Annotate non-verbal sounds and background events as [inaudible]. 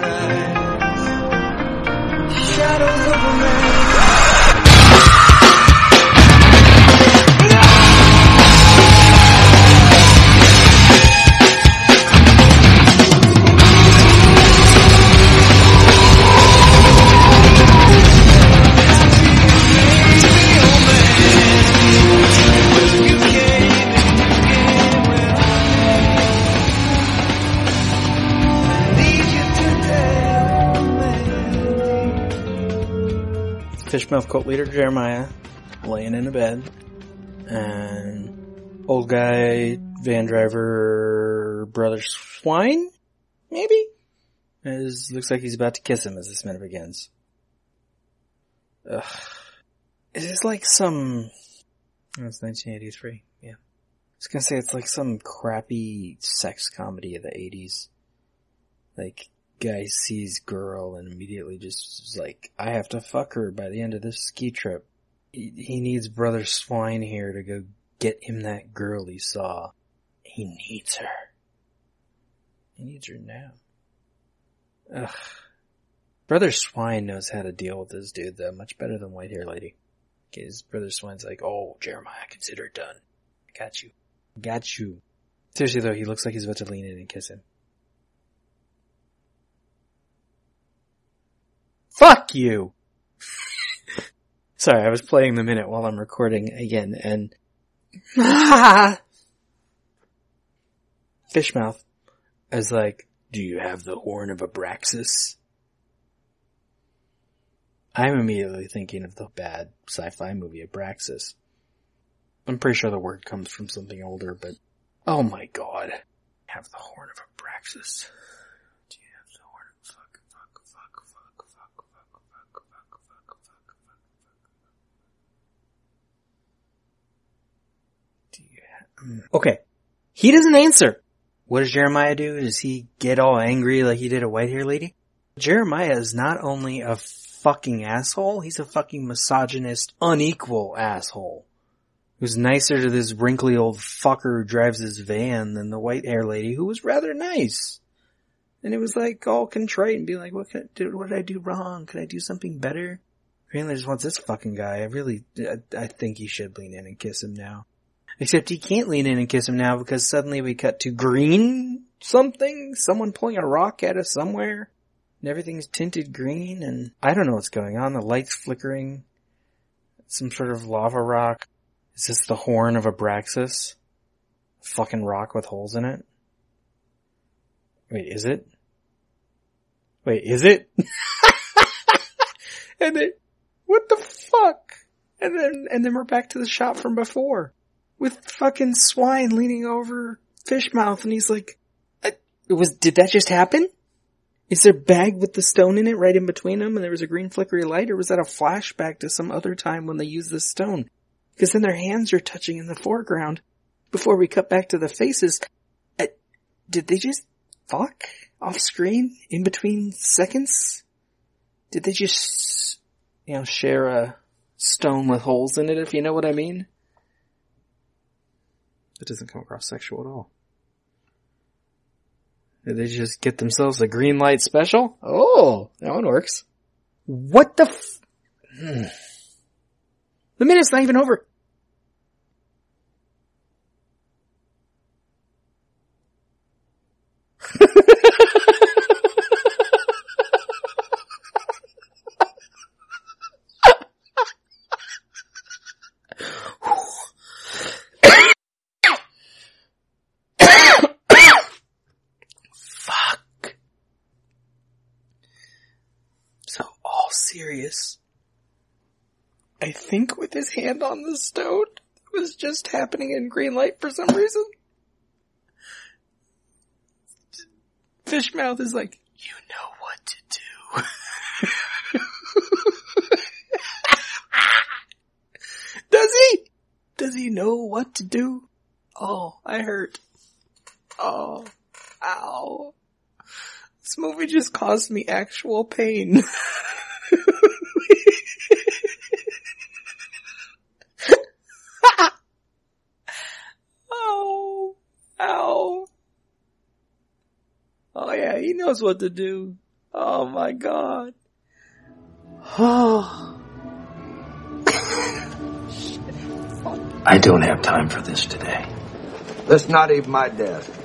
paradise. Shadows of a man. Fishmouth cult leader Jeremiah laying in a bed, and old guy van driver brother swine, maybe, as looks like he's about to kiss him as this minute begins. Ugh. Is this like some? Oh, it's 1983. Yeah, I was gonna say it's like some crappy sex comedy of the 80s. Like guy sees girl and immediately just is like, I have to fuck her by the end of this ski trip. He, he needs brother swine here to go get him that girl he saw. He needs her. He needs her now. Ugh. Brother Swine knows how to deal with this dude though, much better than White Hair Lady. His brother Swine's like, oh, Jeremiah, consider it done. Got you. Got you. Seriously though, he looks like he's about to lean in and kiss him. Fuck you! [laughs] Sorry, I was playing the minute while I'm recording again and [laughs] Fishmouth is like, do you have the horn of Abraxas? I'm immediately thinking of the bad sci-fi movie Abraxas. I'm pretty sure the word comes from something older, but oh my god. Have the horn of Abraxas. Mm. Okay. He doesn't answer. What does Jeremiah do? Does he get all angry like he did a white hair lady? Jeremiah is not only a fucking asshole, he's a fucking misogynist, unequal asshole. Who's nicer to this wrinkly old fucker who drives his van than the white hair lady who was rather nice. And it was like all contrite and be like, what I do? What did I do wrong? Could I do something better? Really just wants this fucking guy. I really, I, I think he should lean in and kiss him now. Except he can't lean in and kiss him now because suddenly we cut to green something, someone pulling a rock at us somewhere, and everything's tinted green, and I don't know what's going on. The light's flickering. Some sort of lava rock. Is this the horn of Abraxas? Fucking rock with holes in it? Wait, is it? Wait, is it? [laughs] and then, what the fuck? And then, and then we're back to the shot from before with fucking swine leaning over Fishmouth and he's like, it was, did that just happen? Is there a bag with the stone in it right in between them and there was a green flickery light or was that a flashback to some other time when they used the stone? Because then their hands are touching in the foreground before we cut back to the faces. Did they just fuck off screen in between seconds? Did they just, you know, share a stone with holes in it if you know what I mean? It doesn't come across sexual at all. Did they just get themselves a green light special? Oh, that one works. What the f- hmm. The minute's not even over. All serious. I think with his hand on the stone, it was just happening in green light for some reason. Fishmouth is like, you know what to do. [laughs] Does he? Does he know what to do? Oh, I hurt. Oh, ow. This movie just caused me actual pain. [laughs] oh, ow. Oh yeah, he knows what to do. Oh my god. Oh. I don't have time for this today. That's not even my desk.